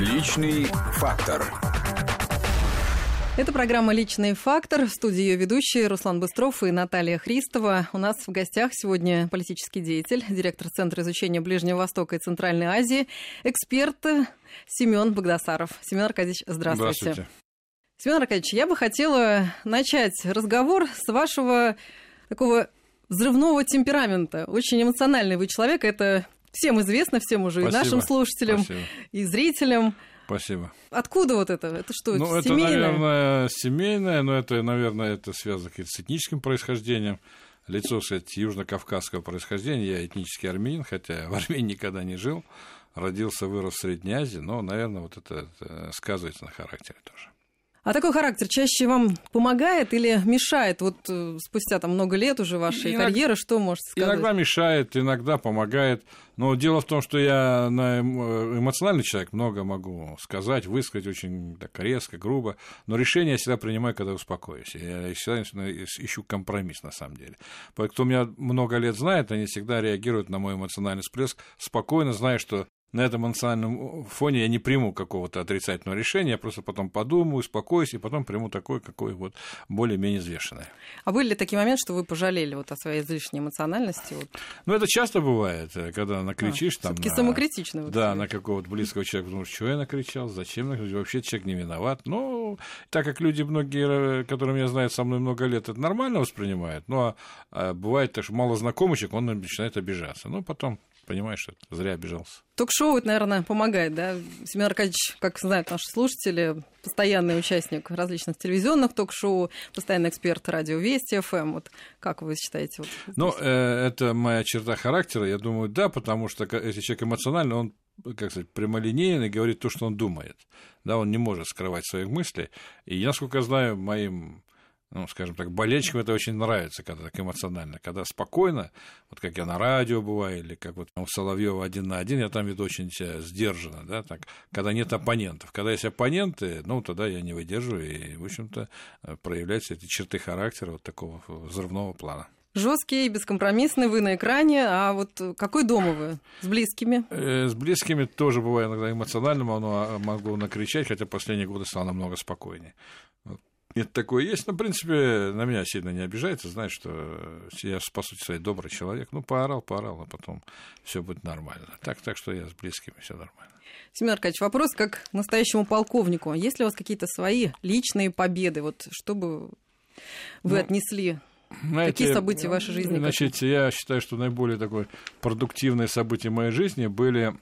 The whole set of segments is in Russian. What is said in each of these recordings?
Личный фактор. Это программа «Личный фактор». В студии ее ведущие Руслан Быстров и Наталья Христова. У нас в гостях сегодня политический деятель, директор Центра изучения Ближнего Востока и Центральной Азии, эксперт Семен Богдасаров. Семен Аркадьевич, здравствуйте. Здравствуйте. Семен Аркадьевич, я бы хотела начать разговор с вашего такого взрывного темперамента. Очень эмоциональный вы человек. Это всем известно, всем уже Спасибо. и нашим слушателям, Спасибо. и зрителям. Спасибо. Откуда вот это? Это что, ну, это, семейное? наверное, семейное, но это, наверное, это связано с этническим происхождением. Лицо, кстати, южно-кавказского происхождения. Я этнический армянин, хотя в Армении никогда не жил. Родился, вырос в Средней Азии, но, наверное, вот это, это сказывается на характере тоже. А такой характер чаще вам помогает или мешает? Вот э, спустя там много лет уже вашей Иногда- карьеры, что можете сказать? Иногда мешает, иногда помогает. Но дело в том, что я эм- эмоциональный человек много могу сказать, высказать очень так, резко, грубо. Но решение я всегда принимаю, когда успокоюсь. Я всегда ищу компромисс, на самом деле. Поэтому, Кто меня много лет знает, они всегда реагируют на мой эмоциональный всплеск спокойно, зная, что на этом эмоциональном фоне я не приму какого-то отрицательного решения, я просто потом подумаю, успокоюсь, и потом приму такое, какое вот более-менее взвешенное. А были ли такие моменты, что вы пожалели вот о своей излишней эмоциональности? Вот? Ну, это часто бывает, э, когда накричишь там... Все-таки на- самокритично. вы Да, на какого-то близкого человека, думаешь, что я накричал, зачем накричал, вообще человек не виноват. Ну, так как люди многие, э, которые меня знают со мной много лет, это нормально воспринимают, ну, а, а бывает так, что мало человек, он начинает обижаться. Ну, потом понимаешь, что зря обижался. Ток-шоу, это, наверное, помогает, да? Семен Аркадьевич, как знают наши слушатели, постоянный участник различных телевизионных ток-шоу, постоянный эксперт радио Вести ФМ. Вот как вы считаете? Вот Ну, э, это моя черта характера, я думаю, да, потому что если человек эмоциональный, он, как сказать, прямолинейный, говорит то, что он думает. Да, он не может скрывать своих мыслей. И я, насколько я знаю, моим ну, скажем так, болельщикам это очень нравится, когда так эмоционально, когда спокойно, вот как я на радио бываю, или как вот у Соловьева один на один, я там веду очень себя сдержанно, да, так, когда нет оппонентов. Когда есть оппоненты, ну, тогда я не выдерживаю, и, в общем-то, э, проявляются эти черты характера вот такого взрывного плана. Жесткий, бескомпромиссный, вы на экране, а вот какой дома вы? С близкими? Э, С близкими тоже бывает иногда эмоционально, но могу накричать, хотя последние годы стало намного спокойнее. Это такое есть, но, в принципе, на меня сильно не обижается, знает, что я, по сути, своей добрый человек. Ну, поорал, поорал, а потом все будет нормально. Так, так что я с близкими все нормально. Семен Аркадьевич, вопрос как настоящему полковнику. Есть ли у вас какие-то свои личные победы? Вот что бы вы Ну, отнесли? Знаете, Какие события в вашей жизни? Значит, я считаю, что наиболее такое продуктивные события моей жизни были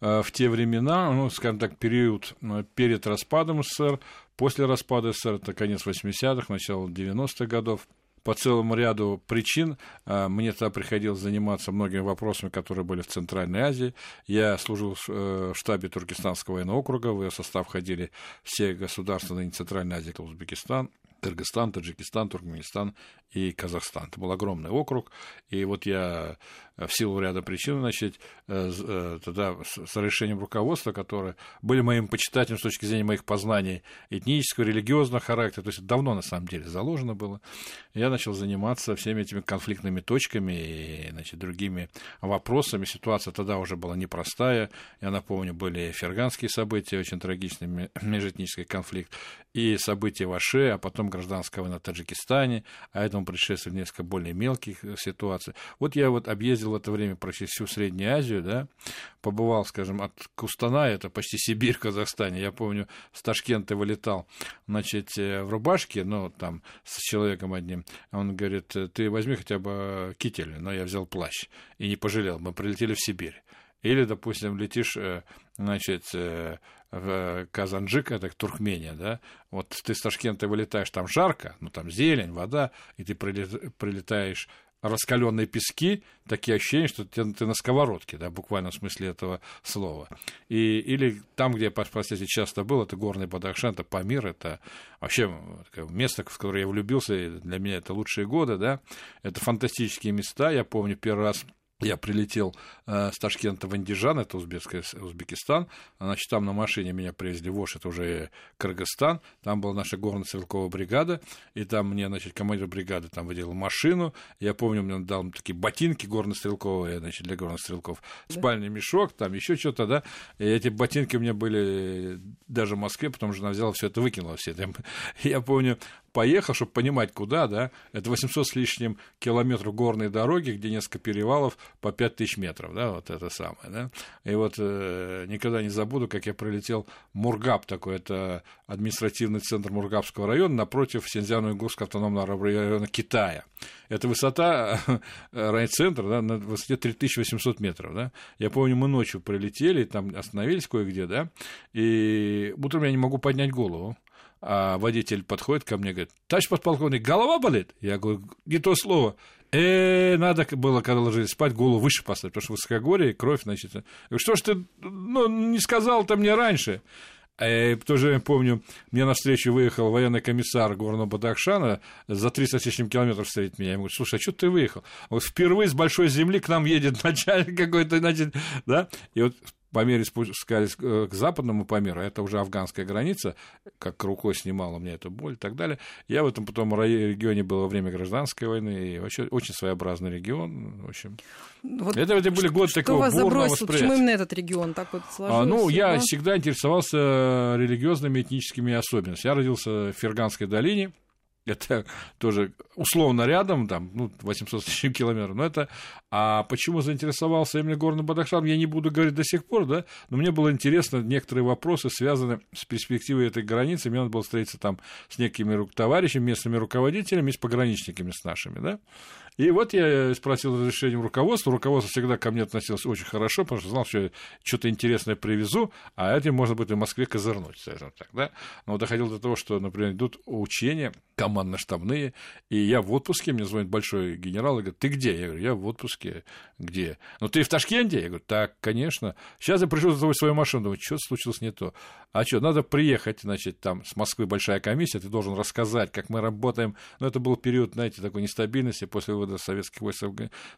э, в те времена, ну, скажем так, период э, перед распадом СССР, после распада СССР, это конец 80-х, начало 90-х годов. По целому ряду причин э, мне тогда приходилось заниматься многими вопросами, которые были в Центральной Азии. Я служил в э, штабе Туркестанского военного округа, в его состав входили все государства ныне Центральной Азии, Узбекистан, Кыргызстан, Таджикистан, Туркменистан и Казахстан. Это был огромный округ, и вот я э, в силу ряда причин, значит, э, э, тогда с решением руководства, которые были моим почитателем с точки зрения моих познаний этнического, религиозного характера, то есть это давно на самом деле заложено было, я начал заниматься всеми этими конфликтными точками и значит, другими вопросами. Ситуация тогда уже была непростая. Я напомню, были ферганские события, очень трагичный ме- межэтнический конфликт, и события в Аше, а потом гражданская война в Таджикистане, а этому предшествовали несколько более мелких э, ситуаций. Вот я вот объездил в это время почти всю Среднюю Азию, да, побывал, скажем, от Кустана, это почти Сибирь Казахстане, я помню, с Ташкента вылетал, значит, э, в рубашке, ну, там, с человеком одним, он говорит, «Э, ты возьми хотя бы китель, но я взял плащ, и не пожалел, мы прилетели в Сибирь. Или, допустим, летишь, э, значит, э, в Казанджик, это Туркмения, да, вот ты с Ташкента вылетаешь, там жарко, ну, там зелень, вода, и ты прилет- прилетаешь раскаленные пески, такие ощущения, что ты, ты на сковородке, да, буквально в смысле этого слова. И, или там, где я впоследствии часто был, это горный Бадахшан, это Памир, это вообще место, в которое я влюбился, и для меня это лучшие годы, да, это фантастические места, я помню первый раз я прилетел э, с Ташкента в Андижан, это Узбекская, Узбекистан. Значит, там на машине меня привезли в Ош, это уже Кыргызстан. Там была наша горно-стрелковая бригада, и там мне, значит, командир бригады там выделил машину. Я помню, мне он дал такие ботинки горно-стрелковые, значит, для горно-стрелков, да. спальный мешок, там еще что-то, да. И эти ботинки у меня были даже в Москве, потому что жена взяла все это, выкинула все это. Я помню, поехал, чтобы понимать, куда, да, это 800 с лишним километров горной дороги, где несколько перевалов по 5000 метров, да, вот это самое, да. И вот э, никогда не забуду, как я пролетел Мургаб такой, это административный центр Мургабского района напротив Синьцзяно-Уйгурского автономного района Китая. Это высота райцентра, да, на высоте 3800 метров, да. Я помню, мы ночью прилетели, там остановились кое-где, да, и утром я не могу поднять голову а водитель подходит ко мне и говорит, товарищ подполковник, голова болит? Я говорю, не то слово. Э, надо было, когда ложились спать, голову выше поставить, потому что высокогорье, кровь, значит. Я что ж ты ну, не сказал-то мне раньше? И в то же время помню, мне навстречу выехал военный комиссар горного Бадахшана за 300 с лишним километров встретить меня. Я ему говорю, слушай, а что ты выехал? Говорит, впервые с большой земли к нам едет начальник какой-то, значит, да? И вот по мере спускались к западному Памиру, а это уже афганская граница, как рукой снимала мне эту боль и так далее. Я в этом потом регионе был во время гражданской войны, и вообще очень своеобразный регион. В общем, вот это, это были годы что такого вас бурного забросил? Почему именно этот регион так вот сложился? А, ну, я да? всегда интересовался религиозными этническими особенностями. Я родился в Ферганской долине, это тоже условно рядом, там, ну, 800 с километров, но это... А почему заинтересовался именно горным Бадахшаном, я не буду говорить до сих пор, да, но мне было интересно некоторые вопросы, связанные с перспективой этой границы, мне надо было встретиться там с некими товарищами, местными руководителями, с пограничниками с нашими, да, и вот я спросил разрешение у руководства. Руководство всегда ко мне относилось очень хорошо, потому что знал, что я что-то интересное привезу, а этим можно будет и в Москве козырнуть, скажем так. Да? Но доходило до того, что, например, идут учения командно-штабные, и я в отпуске, мне звонит большой генерал и говорит, ты где? Я говорю, я в отпуске. Где? Ну, ты в Ташкенте? Я говорю, так, конечно. Сейчас я пришел за тобой свою машину. Думаю, что случилось не то. А что, надо приехать, значит, там с Москвы большая комиссия, ты должен рассказать, как мы работаем. Но это был период, знаете, такой нестабильности после вывода советских войск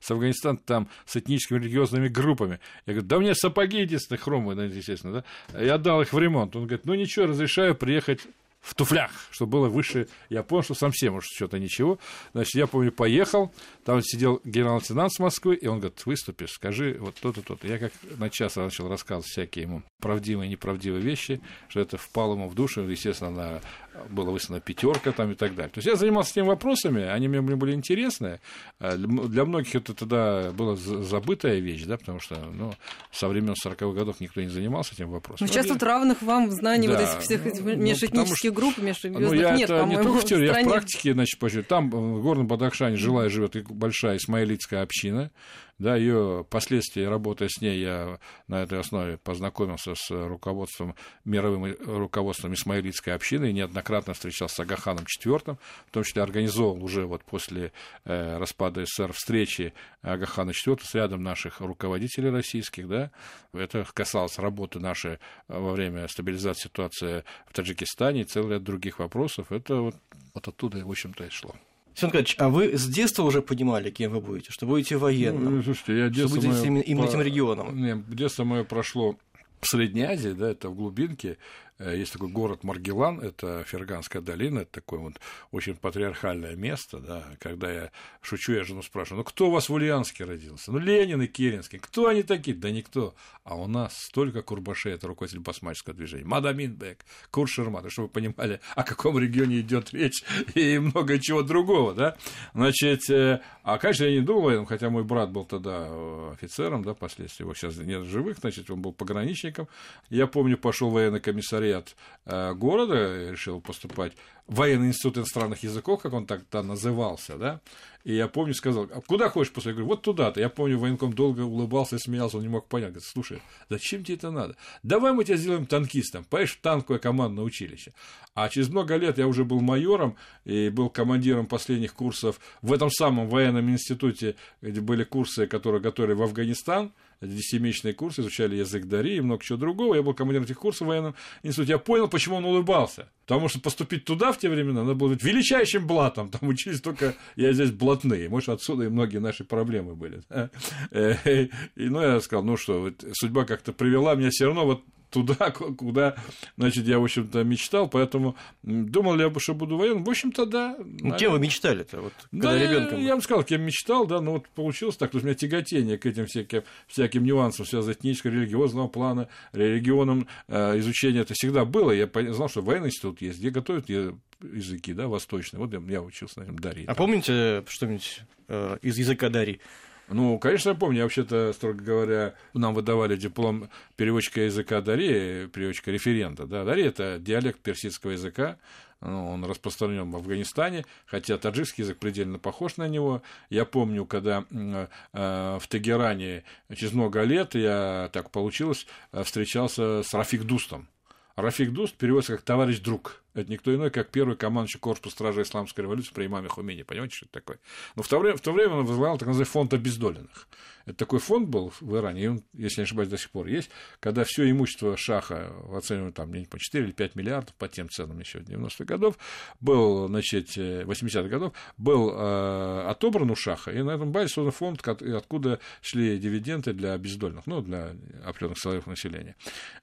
с Афганистана, там с этническими религиозными группами. Я говорю, да у меня сапоги единственные хромые, естественно, да. Я дал их в ремонт. Он говорит, ну ничего, разрешаю приехать в туфлях, чтобы было выше. Я понял, что совсем уж что-то ничего. Значит, я помню, поехал, там сидел генерал-лейтенант с Москвы, и он говорит, выступишь, скажи вот то-то, то-то. Я как на час начал рассказывать всякие ему правдивые и неправдивые вещи, что это впало ему в душу, естественно, на, была выставлена пятерка там и так далее. То есть я занимался теми вопросами, они мне были интересны. А для многих это тогда была забытая вещь, да, потому что ну, со времен 40-х годов никто не занимался этим вопросом. Ну, сейчас тут равных вам в знании да, вот этих всех ну, межэтнических групп межзвездных ну, я нет, это не только в теории, я в практике, значит, почти. Там в Горном Бадахшане жила и живет большая исмаилитская община, да, ее последствия, работая с ней, я на этой основе познакомился с руководством, мировым руководством Исмаилитской общины, и неоднократно встречался с Агаханом IV, в том числе организовал уже вот после э, распада СССР встречи Агахана IV с рядом наших руководителей российских, да, это касалось работы нашей во время стабилизации ситуации в Таджикистане и целый ряд других вопросов, это вот, вот оттуда, в общем-то, и шло. Александр Николаевич, а вы с детства уже понимали, кем вы будете? Что будете военным? Ну, слушайте, я детство что будете мое... именно этим регионом? Нет, детство мое прошло в Средней Азии, да, это в глубинке, есть такой город Маргелан, это Ферганская долина, это такое вот очень патриархальное место, да, когда я шучу, я жену спрашиваю, ну кто у вас в Ульяновске родился? Ну Ленин и Керенский, кто они такие? Да никто. А у нас столько Курбашей, это руководитель басмаческого движения, Мадаминбек, Куршермат, чтобы вы понимали, о каком регионе идет речь и много чего другого, да. Значит, э, а, конечно, я не думал, хотя мой брат был тогда э, офицером, да, последствия его сейчас нет живых, значит, он был пограничником. Я помню, пошел военный комиссар комиссариат э, города решил поступать, военный институт иностранных языков, как он тогда назывался, да, и я помню, сказал, а куда хочешь после? Я говорю, вот туда-то. Я помню, военком долго улыбался и смеялся, он не мог понять. Говорит, слушай, зачем тебе это надо? Давай мы тебя сделаем танкистом, поешь в танковое командное училище. А через много лет я уже был майором и был командиром последних курсов в этом самом военном институте, где были курсы, которые готовили в Афганистан, десятимесячный курс, изучали язык Дари и много чего другого. Я был командиром этих курсов в военном институте. Я понял, почему он улыбался. Потому что поступить туда, в те времена надо было быть величайшим блатом. Там учились только, я здесь блатные. Может, отсюда и многие наши проблемы были. И, ну, я сказал, ну что, судьба как-то привела меня все равно вот туда, куда, значит, я, в общем-то, мечтал, поэтому думал ли я, что буду военным? В общем-то, да. Ну, кем вы мечтали-то, вот, когда да, ребенком? Я, я вам сказал, кем мечтал, да, но вот получилось так, то есть у меня тяготение к этим всяким, всяким нюансам, связанным с этнического, религиозного плана, регионом э, изучения, это всегда было, я знал, что военный институт есть, где готовят языки, да, восточные, вот я учился на этом Дарье. А помните что-нибудь э, из языка Дарьи? Ну, конечно, я помню. Я вообще-то, строго говоря, нам выдавали диплом переводчика языка Дарьи, переводчика референта. Да, Дарья – это диалект персидского языка, ну, он распространен в Афганистане, хотя таджикский язык предельно похож на него. Я помню, когда э, в Тегеране через много лет, я так получилось, встречался с Рафик Дустом. Рафик Дуст переводится как «товарищ друг». Это никто иной, как первый командующий корпус стражи исламской революции при имаме Хумени. Понимаете, что это такое? Но в то время, в то время он возглавлял так называемый фонд обездоленных. Это такой фонд был в Иране, и он, если не ошибаюсь, до сих пор есть, когда все имущество Шаха оценивают там по 4 или 5 миллиардов по тем ценам еще 90-х годов, был, значит, 80-х э, годов, был э, отобран у Шаха, и на этом базе создан фонд, откуда шли дивиденды для обездоленных, ну, для определенных слоев населения.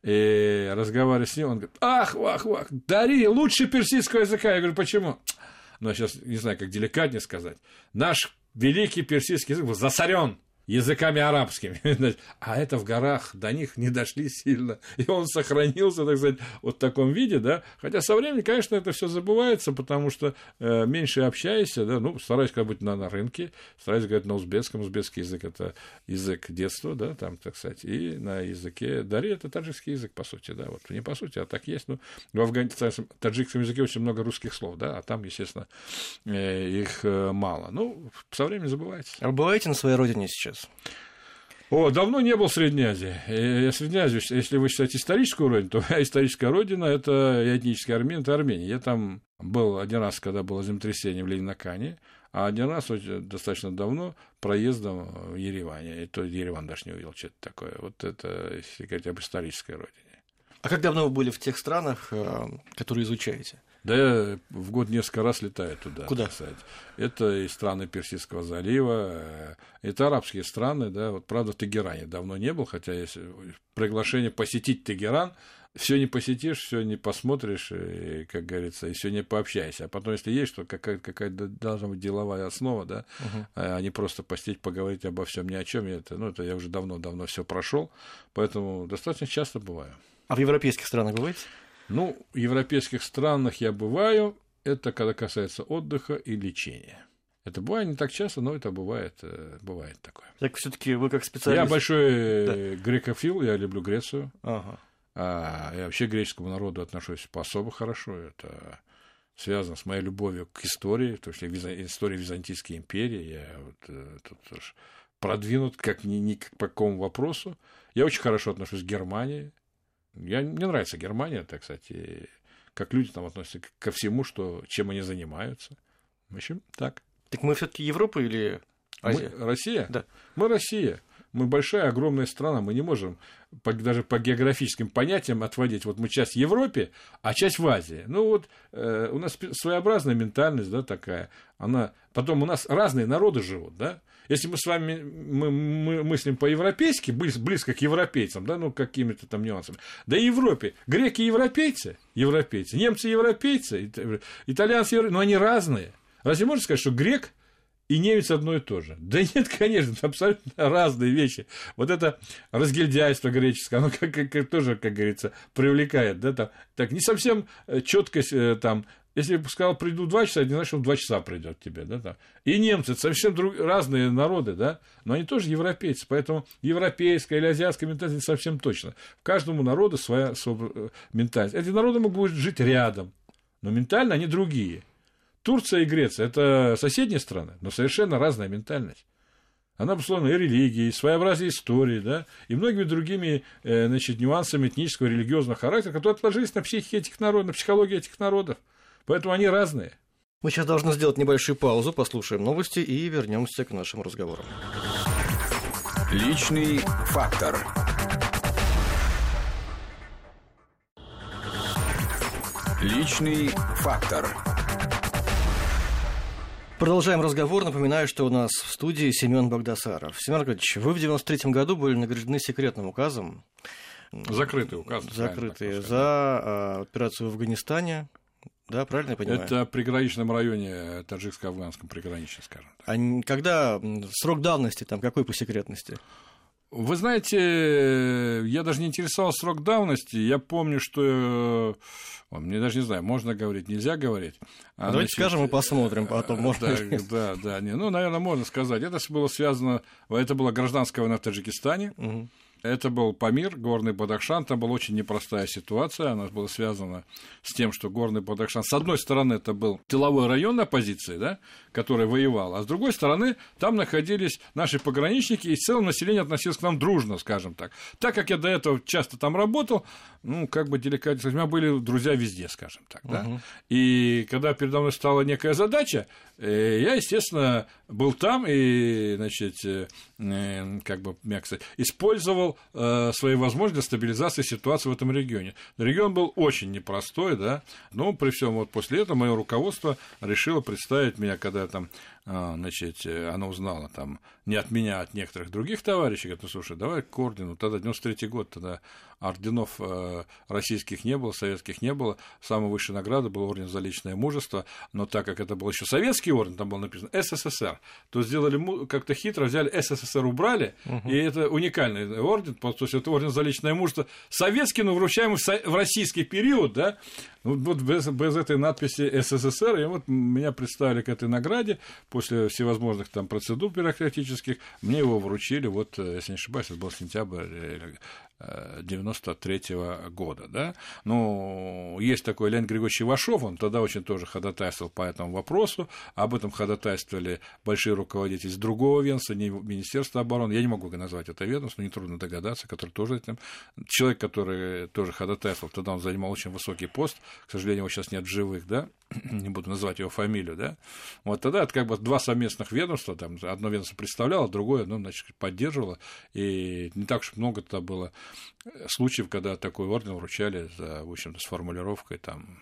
И разговаривая с ним, он говорит, ах, вах, вах, дари лучше персидского языка. Я говорю, почему? Ну, сейчас не знаю, как деликатнее сказать. Наш великий персидский язык был засорен языками арабскими. А это в горах до них не дошли сильно. И он сохранился, так сказать, вот в таком виде, да. Хотя со временем, конечно, это все забывается, потому что э, меньше общаешься, да, ну, стараюсь как быть на, на рынке, стараюсь говорить на узбекском. Узбекский язык – это язык детства, да, там, так сказать, и на языке Дари – это таджикский язык, по сути, да, вот не по сути, а так есть. Ну, в афганском таджикском языке очень много русских слов, да, а там, естественно, э, их э, мало. Ну, со временем забывается. А вы бываете на своей родине сейчас? О, давно не был в Средней Азии. Я Средняя Азия, если вы считаете историческую родину, то моя историческая родина – это этнический армян, это Армения. Я там был один раз, когда было землетрясение в Ленинакане, а один раз достаточно давно проездом в Ереване. И то Ереван даже не увидел, что это такое. Вот это, если говорить об исторической родине. А как давно вы были в тех странах, э, которые изучаете? Да я в год несколько раз летаю туда. Куда? Кстати. Это и страны Персидского залива, э, это арабские страны, да. Вот, правда, в Тегеране давно не был, хотя есть приглашение посетить Тегеран, все не посетишь, все не посмотришь, и, как говорится, и все не пообщаешься. А потом, если есть, что какая-то какая должна быть деловая основа, да, uh-huh. а не просто посетить, поговорить обо всем ни о чем. Это, ну, это я уже давно-давно все прошел, поэтому достаточно часто бываю. А в европейских странах бываете? Ну, в европейских странах я бываю, это когда касается отдыха и лечения. Это бывает не так часто, но это бывает, э, бывает такое. Так все-таки вы как специалист. Я большой да. грекофил, я люблю Грецию. Ага. А, я вообще к греческому народу отношусь по-особо хорошо. Это связано с моей любовью к истории, потому что история Византийской империи, я вот э, тут продвинут как ни, ни по какому вопросу. Я очень хорошо отношусь к Германии. Я, мне нравится Германия, так, кстати, как люди там относятся ко всему, что, чем они занимаются. В общем, так. Так мы все таки Европа или Азия? Мы, Россия? Да. Мы Россия. Мы большая, огромная страна, мы не можем по, даже по географическим понятиям отводить. Вот мы часть в Европе, а часть в Азии. Ну вот э, у нас своеобразная ментальность, да, такая. Она... Потом у нас разные народы живут, да. Если мы с вами мы, мы мыслим по-европейски, близко к европейцам, да, ну, какими-то там нюансами, да и Европе, греки европейцы, европейцы, немцы европейцы, итальянцы, европейцы, но они разные. Разве можно сказать, что грек и немец одно и то же. Да нет, конечно, абсолютно разные вещи. Вот это разгильдяйство греческое, оно как, как, тоже, как говорится, привлекает. Да, там, так, не совсем э, четкость э, там если бы сказал, приду два часа, не значит, он два часа придет тебе, да, там. И немцы, это совсем друг, разные народы, да, но они тоже европейцы, поэтому европейская или азиатская ментальность совсем точно. В каждому народу своя, своя э, ментальность. Эти народы могут жить рядом, но ментально они другие. Турция и Греция – это соседние страны, но совершенно разная ментальность. Она обусловлена и религией, и своеобразие истории, да, и многими другими э, значит, нюансами этнического и религиозного характера, которые отложились на психике этих народов, на психологии этих народов. Поэтому они разные. Мы сейчас должны сделать небольшую паузу, послушаем новости и вернемся к нашему разговору. Личный фактор. Личный фактор. Продолжаем разговор. Напоминаю, что у нас в студии Семен Богдасаров. Семен Аркадьевич, вы в 93 году были награждены секретным указом. Закрытый указ. Закрытый. За а, операцию в Афганистане. Да, правильно я понимаю? Это в приграничном районе, таджикско-афганском приграничье, скажем так. А когда срок давности, там какой по секретности? Вы знаете, я даже не интересовался срок давности. Я помню, что... Мне даже не знаю, можно говорить, нельзя говорить. А, Давайте значит, скажем и посмотрим потом, э, можно да, да, да, не, ну, наверное, можно сказать. Это было связано... Это была гражданская война в Таджикистане. Угу. Это был Памир, Горный Бадахшан. Там была очень непростая ситуация. Она была связана с тем, что Горный Бадахшан, с одной стороны, это был тыловой район оппозиции, да, который воевал, а с другой стороны, там находились наши пограничники, и в целом население относилось к нам дружно, скажем так. Так как я до этого часто там работал, ну, как бы деликатно у меня были друзья везде, скажем так, да. Uh-huh. И когда передо мной стала некая задача, я, естественно, был там и, значит, э, э, как бы, мягко использовал э, свои возможности стабилизации ситуации в этом регионе. Регион был очень непростой, да, но при всем вот после этого мое руководство решило представить меня, когда я там значит, э, она узнала там не от меня, а от некоторых других товарищей, говорит, ну, слушай, давай к ордену, тогда 93 год, тогда орденов э, российских не было, советских не было, самая высшая награда был орден за личное мужество, но так как это был еще советский орден, там было написано СССР, то сделали как-то хитро, взяли СССР, убрали, угу. и это уникальный орден, то есть это орден за личное мужество, советский, но вручаемый в российский период, да, вот без, без этой надписи СССР, и вот меня представили к этой награде, после всевозможных там процедур бюрократических, мне его вручили, вот, э, если не ошибаюсь, это был сентябрь 93 -го года, да. Ну, есть такой Леонид Григорьевич Ивашов, он тогда очень тоже ходатайствовал по этому вопросу, об этом ходатайствовали большие руководители из другого ведомства, не Министерства обороны, я не могу назвать это ведомство, нетрудно догадаться, который тоже этим, человек, который тоже ходатайствовал, тогда он занимал очень высокий пост, к сожалению, его сейчас нет в живых, да, не буду называть его фамилию, да, вот тогда это как бы два совместных ведомства, там одно ведомство представляло, другое, ну, значит, поддерживало, и не так уж много тогда было случаев, когда такой орден вручали за, в общем-то, с формулировкой там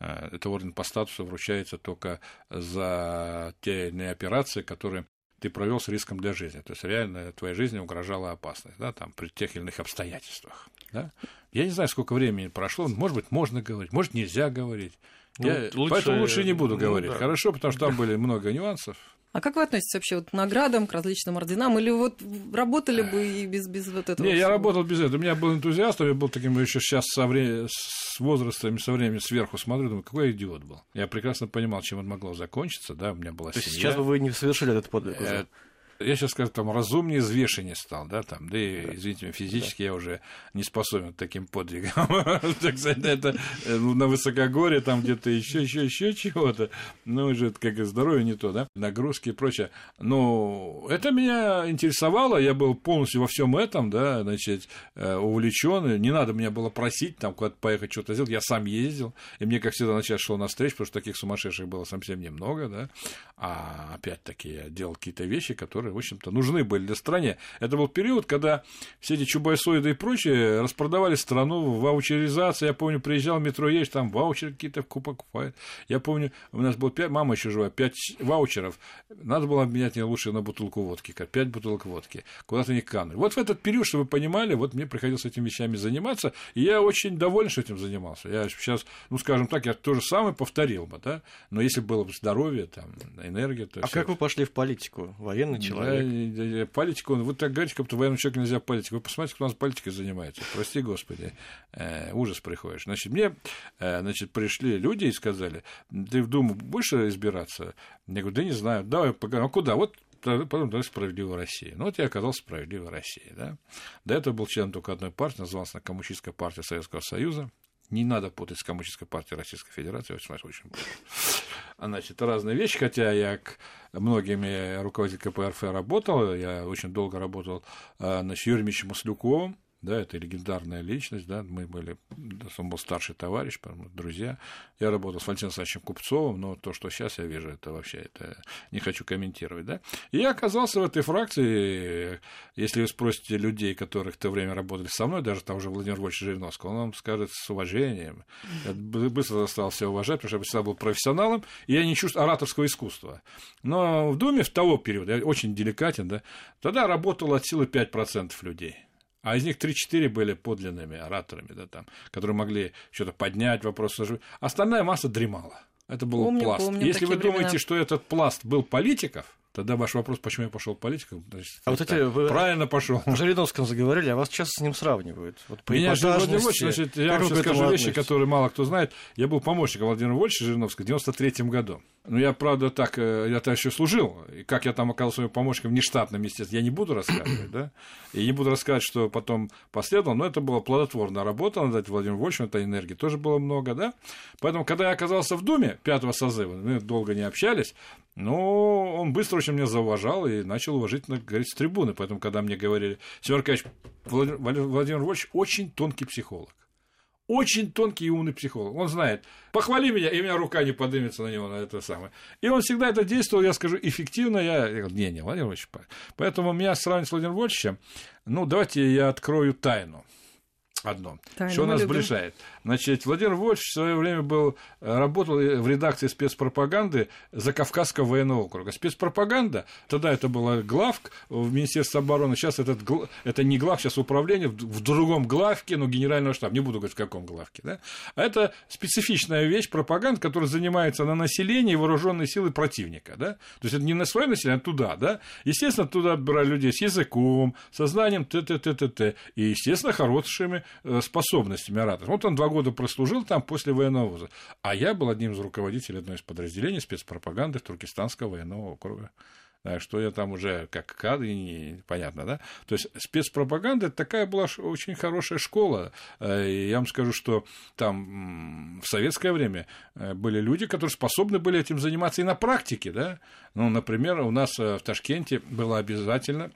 э, это орден по статусу вручается только за те иные операции, которые ты провел с риском для жизни. То есть реально твоей жизни угрожала опасность, да, там, при тех или иных обстоятельствах. Да? Я не знаю, сколько времени прошло, может быть, можно говорить, может, нельзя говорить. Ну, Я, лучше... Поэтому лучше не буду ну, говорить. Да. Хорошо, потому что там были много нюансов. А как вы относитесь вообще вот к наградам, к различным орденам? Или вот работали бы и без, без вот этого? Не, всего? я работал без этого. У меня был энтузиаст, я был таким еще сейчас со вре... с возрастом, со временем сверху смотрю, думаю, какой идиот был. Я прекрасно понимал, чем это могло закончиться, да, у меня была То семья. сейчас бы вы не совершили этот подвиг уже? Я сейчас скажу, там разумнее, взвешеннее стал, да, там, да и, извините, физически я уже не способен к таким подвигам. Так сказать, это э, ну, на высокогорье, там где-то еще, еще, еще чего-то. Ну, уже как и здоровье не то, да, нагрузки и прочее. Но это меня интересовало, я был полностью во всем этом, да, значит, э, увлечен. Не надо меня было просить там куда-то поехать, что-то сделать. Я сам ездил, и мне, как всегда, начать шло навстречу, потому что таких сумасшедших было совсем немного, да. А опять-таки я делал какие-то вещи, которые которые, в общем-то, нужны были для стране. Это был период, когда все эти чубайсоиды и прочие распродавали страну в ваучеризации. Я помню, приезжал в метро, есть там ваучеры какие-то покупают. Я помню, у нас был 5, мама еще жива, 5 ваучеров. Надо было обменять не лучше на бутылку водки, как 5 бутылок водки. Куда-то не канули. Вот в этот период, чтобы вы понимали, вот мне приходилось этими вещами заниматься, и я очень доволен, что этим занимался. Я сейчас, ну, скажем так, я то же самое повторил бы, да, но если было бы здоровье, там, энергия, то А всё... как вы пошли в политику? Военный человек? Человек. Политику, вы так говорите, как будто военному человеку нельзя политику. Вы посмотрите, кто у нас политикой занимается. Прости, Господи, э, ужас приходишь. Значит, мне э, значит, пришли люди и сказали, ты в Думу будешь избираться? Я говорю, да не знаю, давай поговорим. А куда? Вот потом давай справедливая Россия. Ну, вот я оказался справедливой России. Да? До этого был член только одной партии, назывался Коммунистическая партия Советского Союза. Не надо путать с Коммунистической партией Российской Федерации, очень, очень Значит, разные вещи, хотя я к многими руководителями КПРФ работал, я очень долго работал значит, Юрием Маслюковым, да, это легендарная личность, да, мы были, он был старший товарищ, друзья. Я работал с Валентином Александровичем Купцовым, но то, что сейчас я вижу, это вообще, это не хочу комментировать, да. И я оказался в этой фракции, если вы спросите людей, которых в то время работали со мной, даже того же Владимир Вольевич Жириновского, он вам скажет с уважением. Я быстро стал себя уважать, потому что я всегда был профессионалом, и я не чувствую ораторского искусства. Но в Думе в того периода, я очень деликатен, да, тогда работало от силы 5% людей. А из них 3-4 были подлинными ораторами, да, там, которые могли что-то поднять, вопрос. Остальная масса дремала. Это был помню, пласт. Помню Если вы времена. думаете, что этот пласт был политиков, Тогда ваш вопрос, почему я пошел политиком? Значит, а вот эти вы правильно пошел. О Жириновском заговорили, а вас часто с ним сравнивают. Вот по Меня же Владимир Вольфович, значит, я вам сейчас скажу вещи, которые мало кто знает. Я был помощником Владимира Вольфовича Жириновского в 93 году. Ну, я, правда, так, э, я там еще служил, и как я там оказался своим помощником нештатным, естественно, я не буду рассказывать, да, и не буду рассказывать, что потом последовало, но это была плодотворная работа, надо дать Владимиру Вольфовичу, этой энергии тоже было много, да, поэтому, когда я оказался в Думе пятого созыва, мы долго не общались, но он быстро очень меня зауважал и начал уважительно говорить с трибуны, поэтому, когда мне говорили, Семен Владимир Вольфович очень тонкий психолог очень тонкий и умный психолог. Он знает, похвали меня, и у меня рука не поднимется на него, на это самое. И он всегда это действовал, я скажу, эффективно. Я, я говорю, не, не, Владимир Владимирович, поэтому меня сравнивать с Владимиром Владимировичем, ну, давайте я открою тайну одно, Тайну что нас любим. сближает. Значит, Владимир Вольфович в свое время был, э, работал в редакции спецпропаганды за Кавказского военного округа. Спецпропаганда, тогда это была главк в Министерстве обороны, сейчас этот, это не глав, сейчас управление, в другом главке, но генерального штаба, не буду говорить, в каком главке. Да? А это специфичная вещь, пропаганда, которая занимается на населении вооруженной силы противника. Да? То есть это не на свое население, а туда. Да? Естественно, туда отбирали людей с языком, со знанием т-т-т-т-т, и, естественно, хорошими Э, способностями оратора. Вот он два года прослужил там после военного вуза. А я был одним из руководителей одной из подразделений спецпропаганды Туркестанского военного округа. Что я там уже как кадры, понятно, да? То есть спецпропаганда такая была очень хорошая школа. Э, и я вам скажу, что там в советское время э, были люди, которые способны были этим заниматься и на практике, да? Ну, например, у нас в Ташкенте было обязательно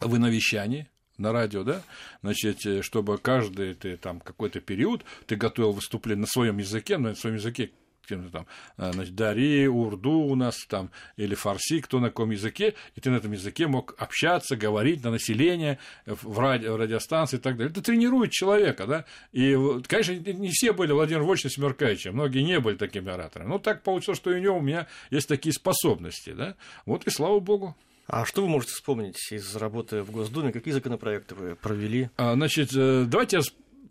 вы на вещании, на радио, да, значит, э, чтобы каждый ты, там какой-то период ты готовил выступление на своем языке, на своем языке там, э, значит, Дари, Урду у нас там, или Фарси, кто на каком языке, и ты на этом языке мог общаться, говорить на население, в, радио, в радиостанции и так далее. Это тренирует человека, да, и, конечно, не все были Владимир Вольфович Смеркаевичем, многие не были такими ораторами, но так получилось, что и у него у меня есть такие способности, да, вот и слава богу. А что вы можете вспомнить из работы в Госдуме? Какие законопроекты вы провели? А, значит, э, давайте я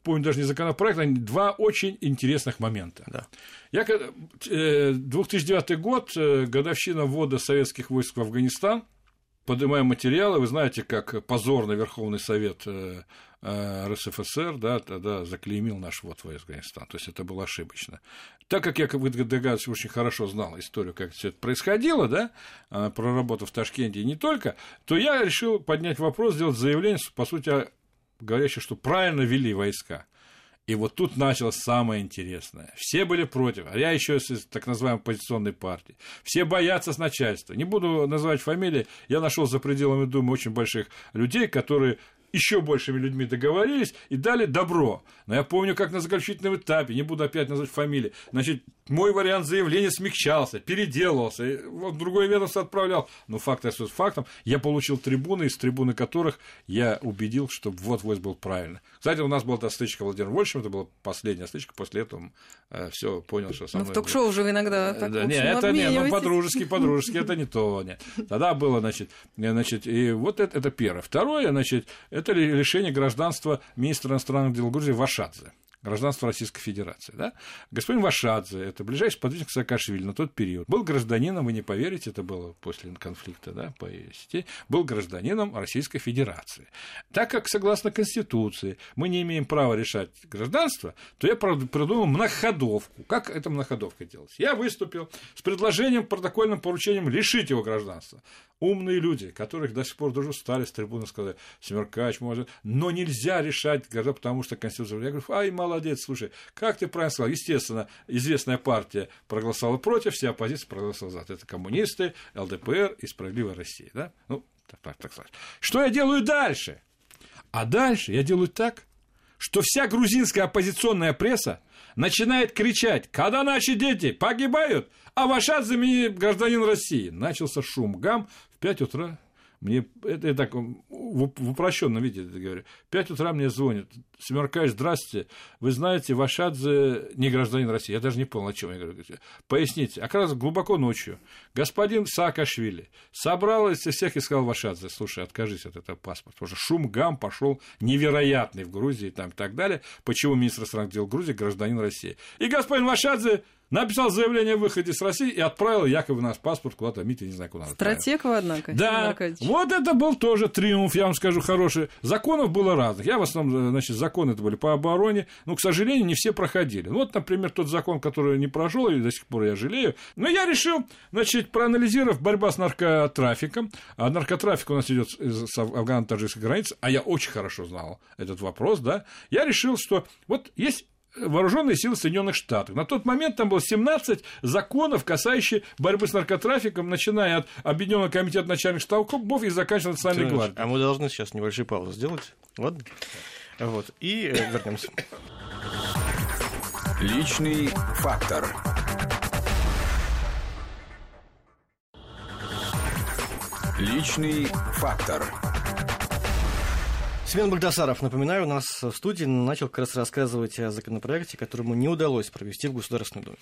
помню даже не законопроект, а два очень интересных момента. Да. Я, 2009 э, год, э, годовщина ввода советских войск в Афганистан, поднимаем материалы, вы знаете, как позорно Верховный Совет Э, РСФСР, да, тогда заклеймил наш вот в Афганистан. То есть это было ошибочно. Так как я, как вы догадываетесь, очень хорошо знал историю, как все это происходило, да, э, проработав в Ташкенте и не только, то я решил поднять вопрос, сделать заявление, по сути, говорящее, что правильно вели войска. И вот тут началось самое интересное. Все были против, а я еще из так называемой оппозиционной партии. Все боятся с начальства. Не буду называть фамилии, я нашел за пределами Думы очень больших людей, которые еще большими людьми договорились и дали добро. Но я помню, как на заключительном этапе, не буду опять назвать фамилии, значит, мой вариант заявления смягчался, переделывался, вот другое ведомство отправлял. Но факт остается фактом. Я получил трибуны, из трибуны которых я убедил, что вот войс был правильно. Кстати, у нас была стычка Владимир Вольфовичем, это была последняя стычка, после этого э, все понял, что со мной... Ну, в ток-шоу уже иногда так, да, Нет, это не, ну, по-дружески, по-дружески, это не то, нет. Тогда было, значит, значит, и вот это, это первое. Второе, значит, это решение гражданства министра иностранных дел Грузии Вашадзе гражданство Российской Федерации. Да? Господин Вашадзе, это ближайший сподвижник Саакашвили на тот период, был гражданином, вы не поверите, это было после конфликта да, по сети, был гражданином Российской Федерации. Так как, согласно Конституции, мы не имеем права решать гражданство, то я придумал многоходовку. Как эта многоходовка делалась? Я выступил с предложением, протокольным поручением лишить его гражданства умные люди, которых до сих пор даже стали с трибуны сказать, Смеркач может, но нельзя решать города, потому что Конституция. Я говорю, ай, молодец, слушай, как ты правильно сказал, естественно, известная партия проголосовала против, вся оппозиция проголосовала за. Это коммунисты, ЛДПР и Справедливая Россия, да? Ну, так, так, так сказать. Что я делаю дальше? А дальше я делаю так, что вся грузинская оппозиционная пресса начинает кричать, когда наши дети погибают, а Вашадзе гражданин России. Начался шум, гам в 5 утра мне это я так в, упрощенном виде это говорю. 5 утра мне звонят. Смеркаешь, здравствуйте. Вы знаете, Вашадзе не гражданин России. Я даже не понял, о чем я говорю. Поясните. А как раз глубоко ночью господин Саакашвили собрал из всех и сказал Вашадзе, слушай, откажись от этого паспорта. Потому что шум гам пошел невероятный в Грузии там, и так далее. Почему министр иностранных дел Грузии гражданин России? И господин Вашадзе написал заявление о выходе с России и отправил якобы наш паспорт куда-то, Митя, не знаю, куда. Стратег вы, однако. Да, вот это был тоже триумф, я вам скажу, хороший. Законов было разных. Я в основном, значит, законы это были по обороне, но, к сожалению, не все проходили. Вот, например, тот закон, который не прошел, и до сих пор я жалею. Но я решил, значит, проанализировав борьба с наркотрафиком, а наркотрафик у нас идет с афгано-таджикской границы, а я очень хорошо знал этот вопрос, да, я решил, что вот есть вооруженные силы Соединенных Штатов. На тот момент там было 17 законов, касающих борьбы с наркотрафиком, начиная от Объединенного комитета начальных штабов и заканчивая Национальной гвардией. А мы должны сейчас небольшую паузу сделать. Ладно? Вот. И э, вернемся. Личный фактор. Личный фактор. Семен Багдасаров, напоминаю, у нас в студии начал как раз рассказывать о законопроекте, которому не удалось провести в Государственной Думе.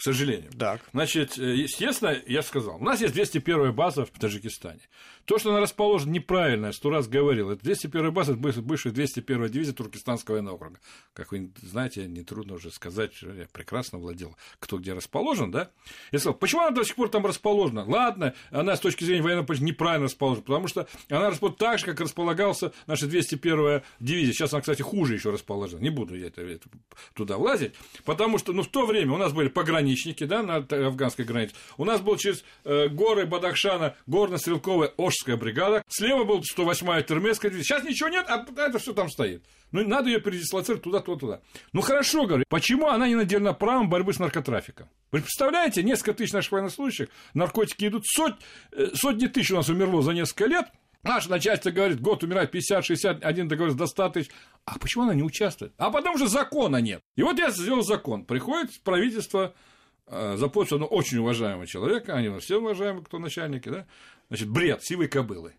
К сожалению. Так. Значит, э, естественно, я сказал, у нас есть 201 база в Таджикистане. То, что она расположена неправильно, я сто раз говорил, это 201 база, это бывшая 201 дивизия Туркестанского военного округа. Как вы знаете, нетрудно уже сказать, я прекрасно владел, кто где расположен, да? Я сказал, почему она до сих пор там расположена? Ладно, она с точки зрения военного политики неправильно расположена, потому что она расположена так же, как располагался наша 201 дивизия. Сейчас она, кстати, хуже еще расположена. Не буду я это, это, туда влазить, потому что ну, в то время у нас были пограничники, пограничники, да, на афганской границе. У нас был через э, горы Бадахшана горно-стрелковая Ошская бригада. Слева был 108-я Термесская дивизия. Сейчас ничего нет, а это все там стоит. Ну, надо ее передислоцировать туда, туда, туда. Ну, хорошо, говорю, почему она не наделена правом борьбы с наркотрафиком? Вы представляете, несколько тысяч наших военнослужащих, наркотики идут, сот, э, сотни тысяч у нас умерло за несколько лет, Наше начальство говорит, год умирает 50, 60, один договор до 100 тысяч. А почему она не участвует? А потому что закона нет. И вот я сделал закон. Приходит правительство Э, за подписью очень уважаемого человека, они все уважаемые, кто начальники, да, значит, бред сивой кобылы.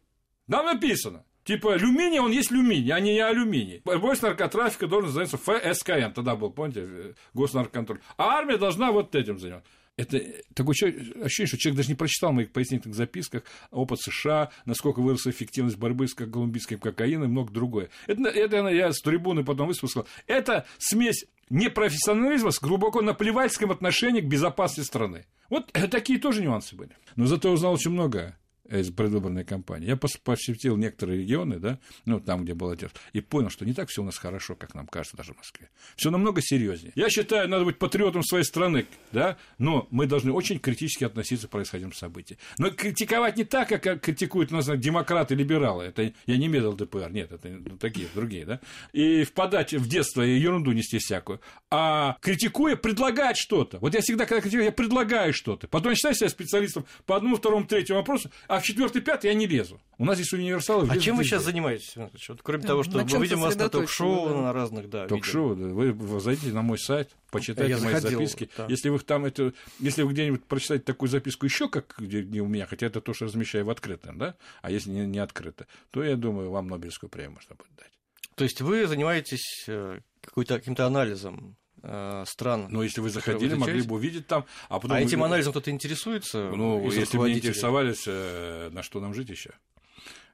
Там написано, Типа алюминий, он есть алюминий, а не алюминий. Борьбой с наркотрафиком должен заняться ФСКН, тогда был, помните, э, госнарконтроль. А армия должна вот этим заниматься. Это такое ощущение, что человек даже не прочитал моих пояснительных записках опыт США, насколько выросла эффективность борьбы с колумбийским кокаином и много другое. Это, это я с трибуны потом высказал. Это смесь непрофессионализма с глубоко наплевательским отношением к безопасности страны. Вот такие тоже нюансы были. Но зато узнал очень много из предвыборной кампании. Я посетил некоторые регионы, да, ну, там, где был отец, и понял, что не так все у нас хорошо, как нам кажется даже в Москве. Все намного серьезнее. Я считаю, надо быть патриотом своей страны, да, но мы должны очень критически относиться к происходящим событиям. Но критиковать не так, как критикуют у нас демократы, либералы. Это я не медал ДПР, нет, это ну, такие, другие, да. И впадать в детство и ерунду нести всякую. А критикуя, предлагать что-то. Вот я всегда, когда критикую, я предлагаю что-то. Потом считаю себя специалистом по одному, второму, третьему вопросу, а в четвертый, пятый я не лезу. У нас здесь универсалы. А чем вы сейчас занимаетесь? Вот, кроме того, что мы видим вас на ток-шоу, да. на разных, да. Ток-шоу, да. Вы, вы зайдите на мой сайт, почитайте я мои заходил, записки. Да. Если вы там это, если вы где-нибудь прочитаете такую записку еще, как где, не у меня, хотя это то, что размещаю в открытом, да, а если не, не открыто, то я думаю, вам Нобелевскую премию можно будет дать. То есть вы занимаетесь э, каким-то анализом стран. Но если вы заходили, могли бы увидеть там. А, потом а этим анализом кто-то интересуется? Ну, если бы интересовались, э, на что нам жить еще?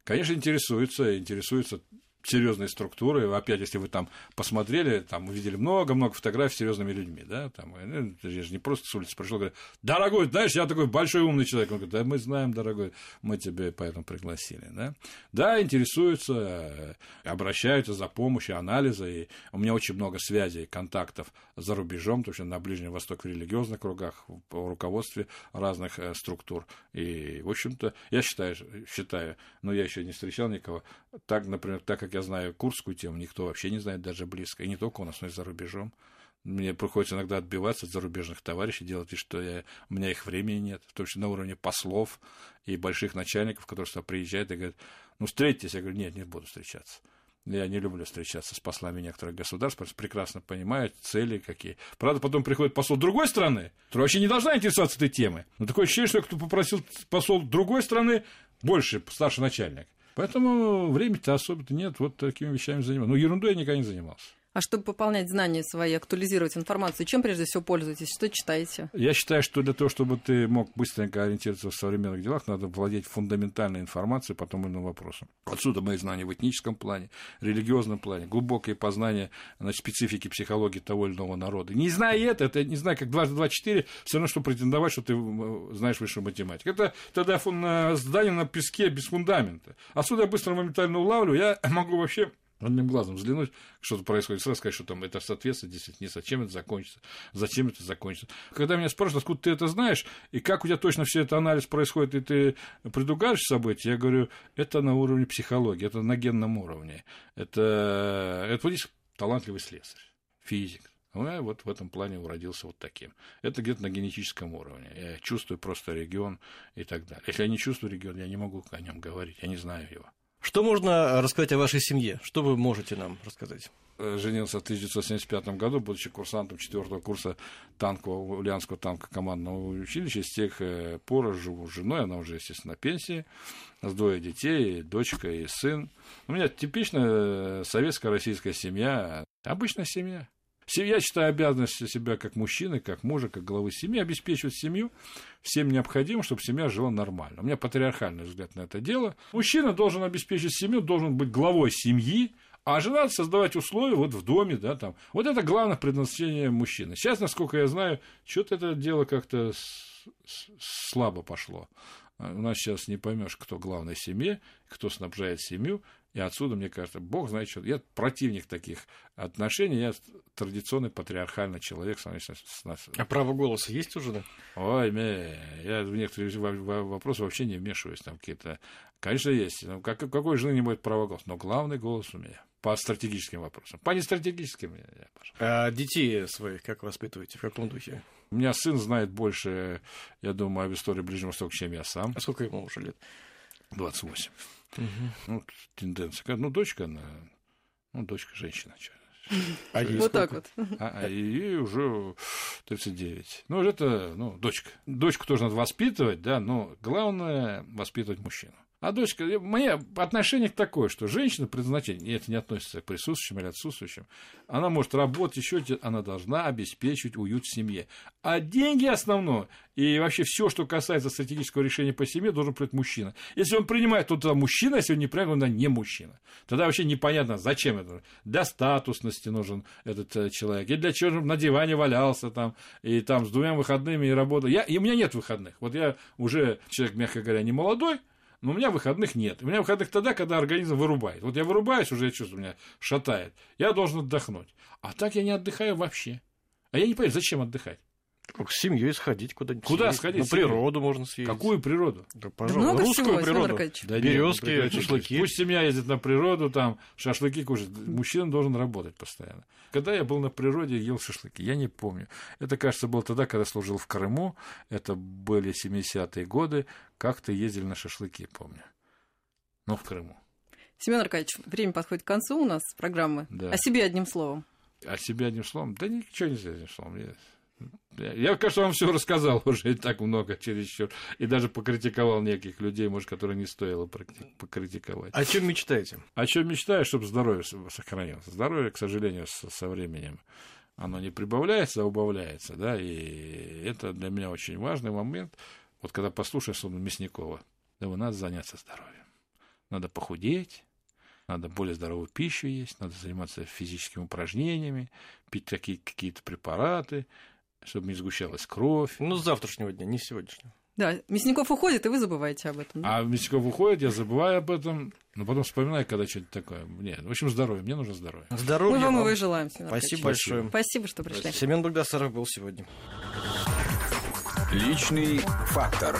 Конечно, интересуются, интересуются серьезные структуры. Опять, если вы там посмотрели, там увидели много-много фотографий с серьезными людьми, да, там, ну, я же не просто с улицы пришел, говорю, дорогой, знаешь, я такой большой умный человек. Он говорит, да, мы знаем, дорогой, мы тебя поэтому пригласили, да. Да, интересуются, э, обращаются за помощью, анализа, и у меня очень много связей, контактов за рубежом, потому что на Ближнем Востоке в религиозных кругах, в руководстве разных э, структур. И, в общем-то, я считаю, считаю, но я еще не встречал никого, так, например, так как я знаю курскую тему, никто вообще не знает даже близко. И не только у нас, но и за рубежом. Мне приходится иногда отбиваться от зарубежных товарищей, делать вид, что я, у меня их времени нет. В том числе на уровне послов и больших начальников, которые сюда приезжают и говорят, ну, встретитесь. Я говорю, нет, не буду встречаться. Я не люблю встречаться с послами некоторых государств, потому что прекрасно понимают цели какие. Правда, потом приходит посол другой страны, который вообще не должна интересоваться этой темой. Но такое ощущение, что кто попросил посол другой страны, больше старший начальник. Поэтому времени-то особо-то нет, вот такими вещами заниматься. Ну, ерундой я никогда не занимался. А чтобы пополнять знания свои, актуализировать информацию, чем прежде всего пользуетесь? Что читаете? Я считаю, что для того, чтобы ты мог быстренько ориентироваться в современных делах, надо владеть фундаментальной информацией по тому или иному вопросу. Отсюда мои знания в этническом плане, религиозном плане, глубокое познание значит, специфики психологии того или иного народа. Не зная это, это не знаю, как дважды два четыре, все равно, что претендовать, что ты знаешь высшую математику. Это тогда здание на песке без фундамента. Отсюда я быстро моментально улавливаю, я могу вообще одним глазом взглянуть, что-то происходит, сразу сказать, что там это соответствует действительно, зачем это закончится, зачем это закончится. Когда меня спрашивают, откуда ты это знаешь, и как у тебя точно все это анализ происходит, и ты предугадаешь события, я говорю, это на уровне психологии, это на генном уровне. Это, это вот здесь талантливый слесарь, физик, ну, я вот в этом плане уродился вот таким. Это где-то на генетическом уровне. Я чувствую просто регион и так далее. Если я не чувствую регион, я не могу о нем говорить, я не знаю его. Что можно рассказать о вашей семье? Что вы можете нам рассказать? Э, женился в 1975 году, будучи курсантом четвертого курса танкового, Ульянского танка командного училища. С тех э, пор живу с женой, она уже, естественно, на пенсии, с двое детей, дочка и сын. У меня типичная советская российская семья, обычная семья. Я считаю обязанностью себя как мужчины, как мужа, как главы семьи обеспечивать семью всем необходимым, чтобы семья жила нормально. У меня патриархальный взгляд на это дело. Мужчина должен обеспечить семью, должен быть главой семьи, а жена создавать условия вот в доме, да, там. Вот это главное предназначение мужчины. Сейчас, насколько я знаю, что-то это дело как-то слабо пошло. У нас сейчас не поймешь, кто главный в семье, кто снабжает семью. И отсюда, мне кажется, Бог знает, что я противник таких отношений, я традиционный патриархальный человек. А право голоса есть уже, да? Ой, мне, я в некоторые вопросы вообще не вмешиваюсь. Там какие-то... Конечно, есть. Ну, как, какой жены не будет права голоса? Но главный голос у меня по стратегическим вопросам. По нестратегическим я, я А детей своих как воспитываете? В каком духе? У меня сын знает больше, я думаю, об истории Ближнего Востока, чем я сам. А сколько ему уже лет? 28. Угу. Ну, тенденция. Ну, дочка, она... Ну, дочка женщина. А ей вот сколько? так вот. А, а ей уже 39. Ну, это, ну, дочка. Дочку тоже надо воспитывать, да, но главное воспитывать мужчину. А дочка, мое отношение такое, что женщина предназначение, и это не относится к присутствующим или отсутствующим, она может работать еще, она должна обеспечивать уют в семье. А деньги основное, и вообще все, что касается стратегического решения по семье, должен принять мужчина. Если он принимает, то тогда мужчина, если он не принимает, он не мужчина. Тогда вообще непонятно, зачем это. Для статусности нужен этот э, человек, и для чего он на диване валялся там, и там с двумя выходными и работал. Я, и у меня нет выходных. Вот я уже человек, мягко говоря, не молодой, но у меня выходных нет. У меня выходных тогда, когда организм вырубает. Вот я вырубаюсь, уже я чувствую, меня шатает. Я должен отдохнуть. А так я не отдыхаю вообще. А я не понимаю, зачем отдыхать? С семьей сходить куда-нибудь. Куда съездить? сходить? На природу можно съездить. Какую природу? Да, пожалуйста. Много Русскую всего, природу. Да Березки, шашлыки. Пусть семья ездит на природу, там шашлыки кушает. Мужчина должен работать постоянно. Когда я был на природе, ел шашлыки, я не помню. Это, кажется, было тогда, когда служил в Крыму. Это были 70-е годы. Как-то ездили на шашлыки, помню. Но в Крыму. Семен Аркадьевич, время подходит к концу у нас программы. Да. О себе одним словом. О себе одним словом? Да ничего нельзя одним словом. Я, кажется, вам все рассказал уже и так много чересчур. И даже покритиковал неких людей, может, которые не стоило покритиковать. О чем мечтаете? О чем мечтаю, чтобы здоровье сохранилось. Здоровье, к сожалению, со, временем оно не прибавляется, а убавляется. Да? И это для меня очень важный момент. Вот когда послушаешь словно Мясникова, да, надо заняться здоровьем. Надо похудеть, надо более здоровую пищу есть, надо заниматься физическими упражнениями, пить какие- какие-то препараты, чтобы не сгущалась кровь. Ну, с завтрашнего дня, не с сегодняшнего. Да, Мясников уходит, и вы забываете об этом. Да? А Мясников уходит, я забываю об этом, но потом вспоминаю, когда что-то такое. Нет, в общем, здоровье, мне нужно здоровье. Здоровье Мы вам его и желаем, Семен Спасибо большое. Спасибо, что пришли. Семен Богдасаров был сегодня. Личный фактор.